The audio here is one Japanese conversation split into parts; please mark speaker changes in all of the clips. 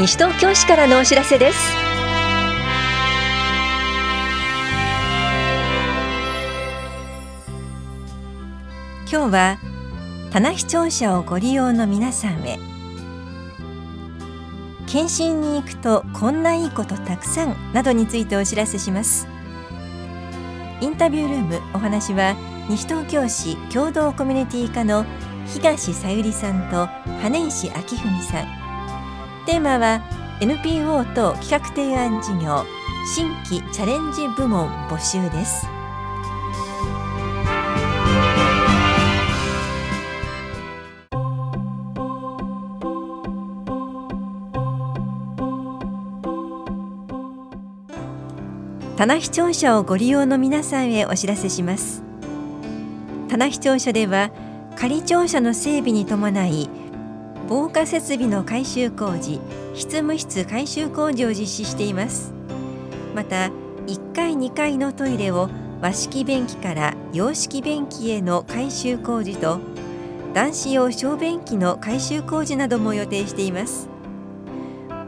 Speaker 1: 西東京市からのお知らせです。
Speaker 2: 今日は棚視聴者をご利用の皆さんへ。検診に行くとこんないいことたくさんなどについてお知らせします。インタビュールームお話は西東京市共同コミュニティ課の東さゆりさんと羽石明文さん。テーマは NPO と企画提案事業新規チャレンジ部門募集です。棚視聴者をご利用の皆さんへお知らせします。棚視聴者では仮庁舎の整備に伴い防火設備の改修工事執務室改修工事を実施しています。また1階2階のトイレを和式便器から洋式便器への改修工事と男子用小便器の改修工事なども予定しています。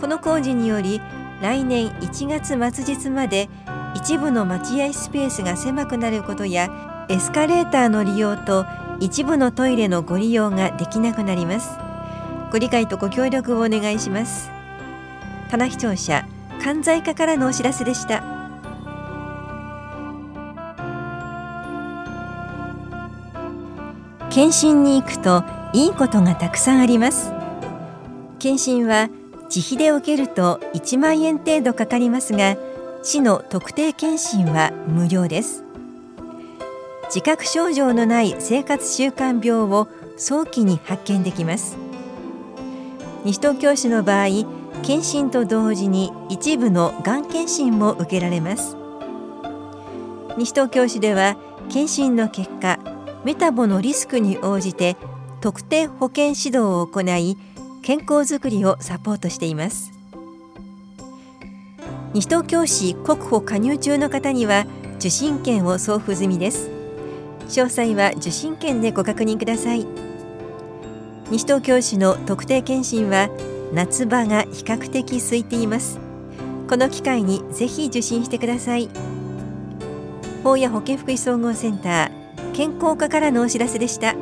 Speaker 2: この工事により来年1月末日まで一部の待合スペースが狭くなることやエスカレーターの利用と一部のトイレのご利用ができなくなります。ご理解とご協力をお願いします。棚視聴者関西課からのお知らせでした。検診に行くといいことがたくさんあります。検診は自費で受けると1万円程度かかりますが市の特定健診は無料です。自覚症状のない生活習慣病を早期に発見できます。西東京市の場合検診と同時に一部のがん検診も受けられます。西東京市では検診の結果メタボのリスクに応じて特定保健指導を行い健康づくりをサポートしています。西東京市国保加入中の方には受信券を送付済みです。詳細は受信券でご確認ください。西東京市の特定健診は夏場が比較的空いています。この機会にぜひ受診してください。法や保健福祉総合センター健康課からのお知らせでした。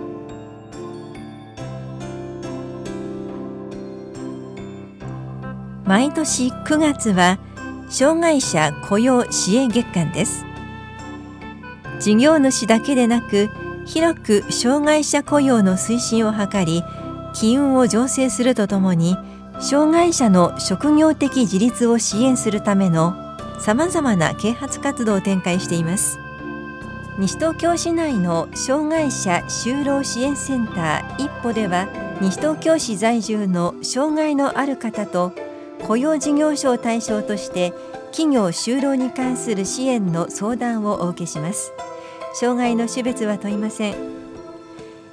Speaker 2: 毎年9月は障害者雇用支援月間です。事業主だけでなく広く障害者雇用の推進を図り機運を醸成するとともに障害者の職業的自立を支援するためのさまざまな啓発活動を展開しています。西東京市内の障害者就労支援センター一歩では西東京市在住の障害のある方と雇用事業所を対象として企業就労に関する支援の相談をお受けします。障害の種別は問いません。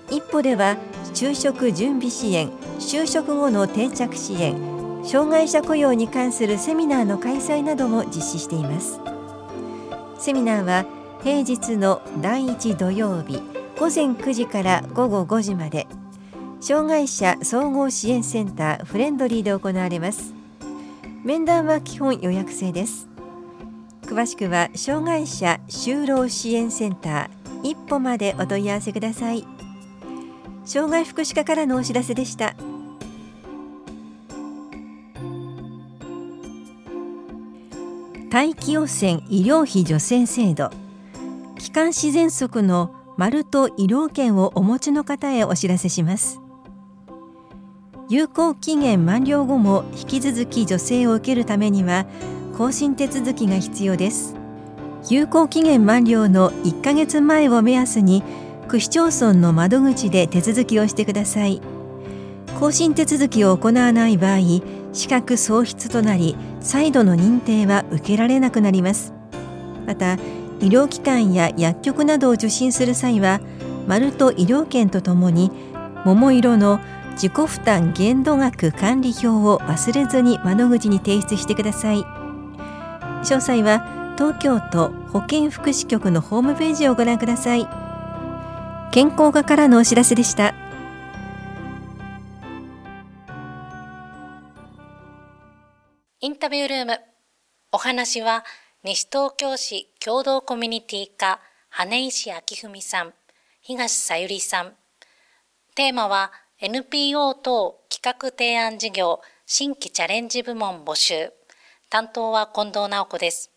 Speaker 2: 一歩では就職準備支援就職後の定着支援障害者雇用に関するセミナーの開催なども実施しています。セミナーは平日の第1土曜日午前9時から午後5時まで。障害者総合支援センターフレンドリーで行われます。面談は基本予約制です。詳しくは障害者就労支援センター一歩までお問い合わせください。障害福祉課からのお知らせでした。大気汚染医療費助成制度。気管支喘息の丸と医療券をお持ちの方へお知らせします。有効期限満了後も引き続き助成を受けるためには更新手続きが必要です。有効期限満了の1ヶ月前を目安に区市町村の窓口で手続きをしてください。更新手続きを行わない場合資格喪失となり再度の認定は受けられなくなります。また医療機関や薬局などを受診する際は丸と医療券とともに桃色の自己負担限度額管理表を忘れずに窓口に提出してください。詳細は東京都保健福祉局のホームページをご覧ください。健康課からのお知らせでした
Speaker 3: インタビュールーム。お話は、西東京市共同コミュニティ課、羽石明文さん、東さゆりさん。テーマは、NPO 等企画提案事業新規チャレンジ部門募集。担当は近藤直子です。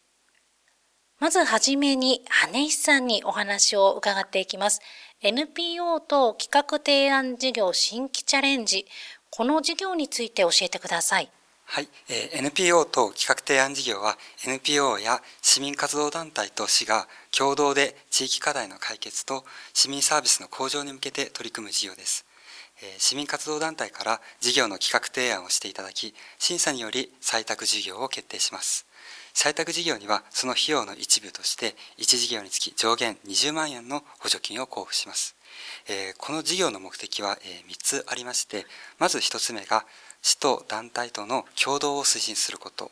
Speaker 3: まずはじめに、羽石さんにお話を伺っていきます。NPO と企画提案事業新規チャレンジ、この事業について教えてください。
Speaker 4: はい、えー、NPO と企画提案事業は NPO や市民活動団体と市が共同で地域課題の解決と市民サービスの向上に向けて取り組む事業です。えー、市民活動団体から事業の企画提案をしていただき、審査により採択事業を決定します。採択事業にはその費用の一部として1事業につき上限20万円の補助金を交付します。えー、この事業の目的は、えー、3つありまして、まず1つ目が市と団体との共同を推進すること、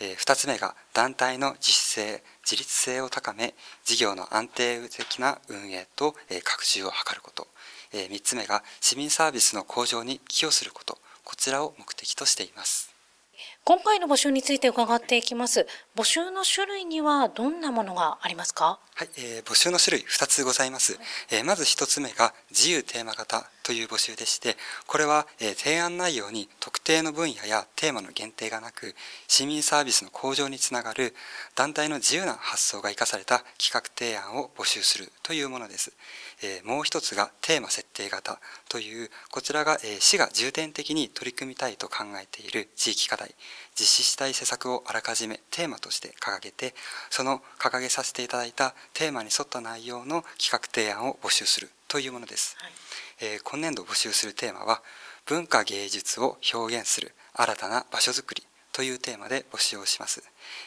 Speaker 4: えー、2つ目が団体の自主性、自立性を高め、事業の安定的な運営と、えー、拡充を図ること、えー、3つ目が市民サービスの向上に寄与すること、こちらを目的としています。
Speaker 3: 今回の募集について伺っていきます。募集の種類にはどんなものがありますか？
Speaker 4: はい、えー、募集の種類2つございます。えー、まず1つ目が自由テーマ型という募集でして、これは、えー、提案内容に特定の分野やテーマの限定がなく、市民サービスの向上につながる団体の自由な発想が生かされた企画提案を募集するというものです。えもう一つがテーマ設定型という、こちらが、え市が重点的に取り組みたいと考えている地域課題、実施したい施策をあらかじめテーマとして掲げて、その掲げさせていただいたテーマに沿った内容の企画提案を募集するというものです。はい、えー、今年度募集するテーマは、文化芸術を表現する新たな場所づくりというテーマで募集をします。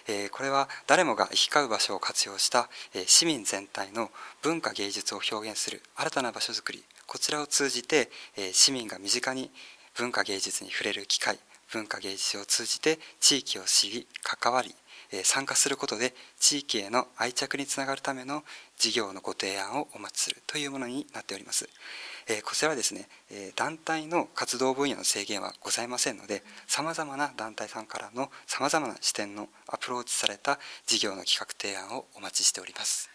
Speaker 4: えー、これは誰もが行き交う場所を活用した、えー、市民全体の文化芸術を表現する新たな場所づくり、こちらを通じて、えー、市民が身近に文化芸術に触れる機会、文化芸術を通じて地域を知り、関わり、参加することで地域への愛着につながるための事業のご提案をお待ちするというものになっております。えこちらはですね、え団体の活動分野の制限はございませんので、さまざまな団体さんからのさまざまな視点のアプローチされた事業の企画提案をお待ちしております。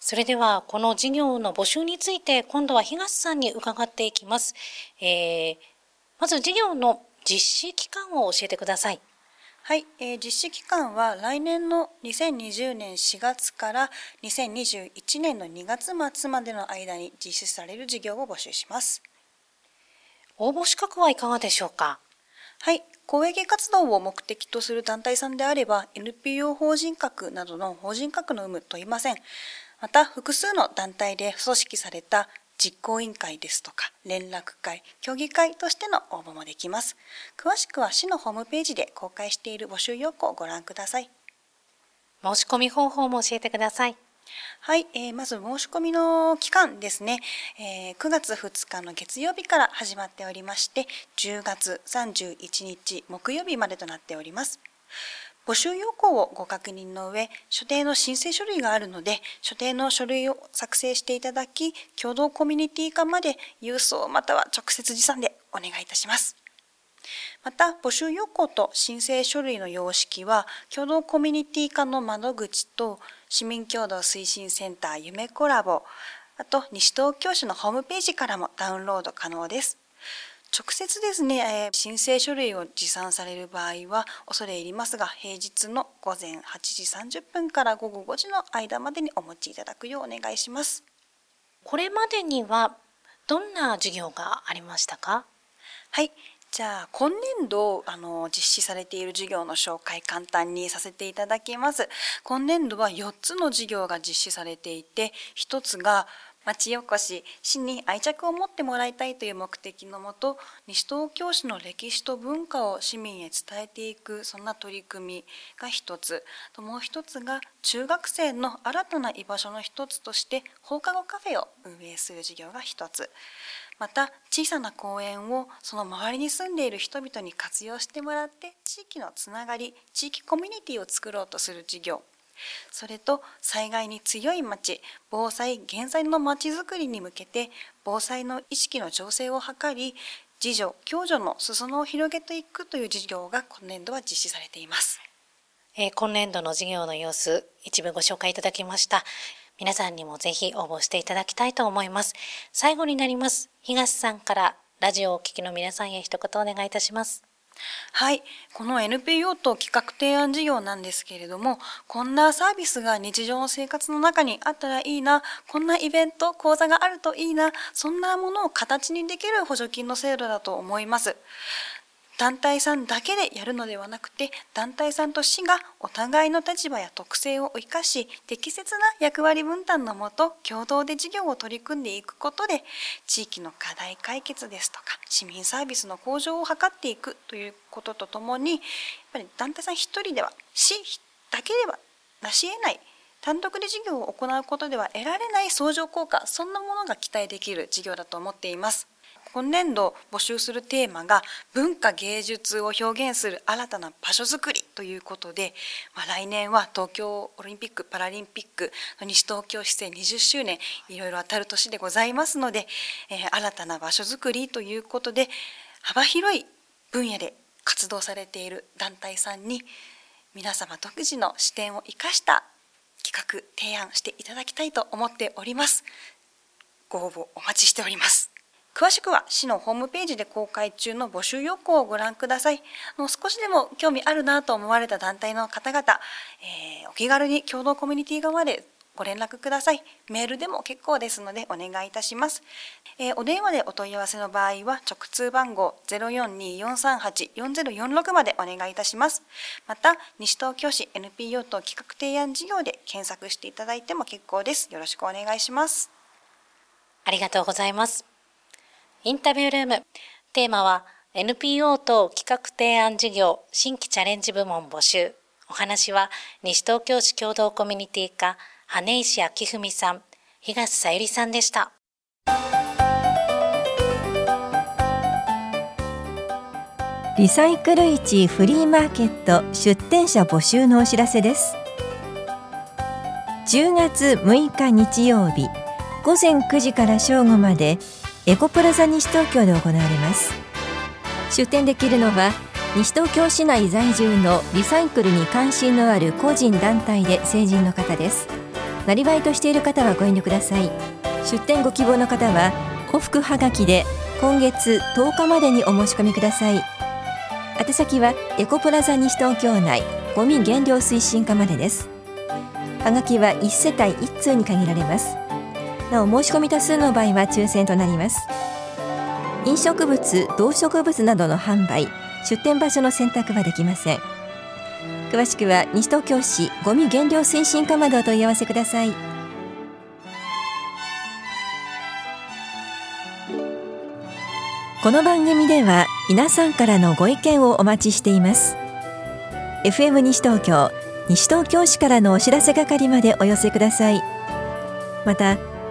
Speaker 3: それでは、この事業の募集について、今度は東さんに伺っていきます。えー、まず事業の実施期間を教えてください。
Speaker 5: はい、えー、実施期間は来年の2020年4月から2021年の2月末までの間に実施される事業を募集します。
Speaker 3: 応募資格はいかがでしょうか？
Speaker 5: はい、公益活動を目的とする団体さんであれば NPO 法人格などの法人格の有無問いません。また複数の団体で組織された実行委員会ですとか連絡会、協議会としての応募もできます。詳しくは市のホームページで公開している募集要項をご覧ください。
Speaker 3: 申し込み方法も教えてください。
Speaker 5: はい、えー、まず申し込みの期間ですね、えー、9月2日の月曜日から始まっておりまして、10月31日木曜日までとなっております。募集要項をご確認の上、所定の申請書類があるので、所定の書類を作成していただき、共同コミュニティ化まで郵送または直接持参でお願いいたします。また、募集要項と申請書類の様式は、共同コミュニティ化の窓口と、市民共同推進センター夢コラボ、あと、西東京市のホームページからもダウンロード可能です。直接ですね、えー、申請書類を持参される場合は恐れ入りますが平日の午前8時30分から午後5時の間までにお持ちいただくようお願いします。
Speaker 3: これまでにはどんな授業がありましたか？
Speaker 5: はい。じゃあ今年度あの実施されている授業の紹介簡単にさせていただきます。今年度は4つの授業が実施されていて1つが町おこし、市に愛着を持ってもらいたいという目的のもと、西東京市の歴史と文化を市民へ伝えていく、そんな取り組みが一つと。もう一つが、中学生の新たな居場所の一つとして、放課後カフェを運営する事業が一つ。また、小さな公園をその周りに住んでいる人々に活用してもらって、地域のつながり、地域コミュニティを作ろうとする事業。それと災害に強い町防災減災の町づくりに向けて防災の意識の醸成を図り次女共助の裾野を広げていくという事業が今年度は実施されています
Speaker 3: えー、今年度の事業の様子、一部ご紹介いただきました。皆さんにもぜひ応募していただきたいと思います。最後になります。東さんからラジオをお聞きの皆さんへ一言お願いいたします。
Speaker 5: はい、この NPO と企画提案事業なんですけれども、こんなサービスが日常の生活の中にあったらいいな、こんなイベント、講座があるといいな、そんなものを形にできる補助金の制度だと思います。団体さんだけでやるのではなくて団体さんと市がお互いの立場や特性を生かし適切な役割分担のもと共同で事業を取り組んでいくことで地域の課題解決ですとか市民サービスの向上を図っていくということとともにやっぱり団体さん一人では市だけでは成し得ない単独で事業を行うことでは得られない相乗効果そんなものが期待できる事業だと思っています。今年度募集するテーマが文化芸術を表現する新たな場所づくりということで、まあ、来年は東京オリンピック・パラリンピックの西東京市政20周年いろいろ当たる年でございますので、えー、新たな場所づくりということで幅広い分野で活動されている団体さんに皆様独自の視点を生かした企画提案していただきたいと思っております。ご応募お待ちしております。詳しくは市のホームページで公開中の募集要項をご覧ください。の少しでも興味あるなと思われた団体の方々、えー、お気軽に共同コミュニティ側でご連絡ください。メールでも結構ですのでお願いいたします。えー、お電話でお問い合わせの場合は直通番号042-438-4046までお願いいたします。また、西東京市 NPO と企画提案事業で検索していただいても結構です。よろしくお願いします。
Speaker 3: ありがとうございます。インタビュールーム。テーマは NPO 等企画提案事業新規チャレンジ部門募集。お話は西東京市共同コミュニティ課羽石明文さん、東さゆりさんでした。
Speaker 2: リサイクル市フリーマーケット出店者募集のお知らせです10月6日日曜日午前9時から正午までエコプラザ西東京で行われます。出店できるのは西東京市内在住のリサイクルに関心のある個人団体で成人の方です。なりわいとしている方はご遠慮ください。出店ご希望の方は往復はがきで今月10日までにお申し込みください。宛先はエコプラザ西東京内ゴミ減量推進課までです。はがきは1世帯1通に限られます。なお申し込み多数の場合は抽選となります。飲食物動植物などの販売出店場所の選択はできません。詳しくは西東京市ごみ減量推進課までお問い合わせください。この番組では皆さんからのご意見をお待ちしています。FM 西東京西東京市からのお知らせ係までお寄せください。また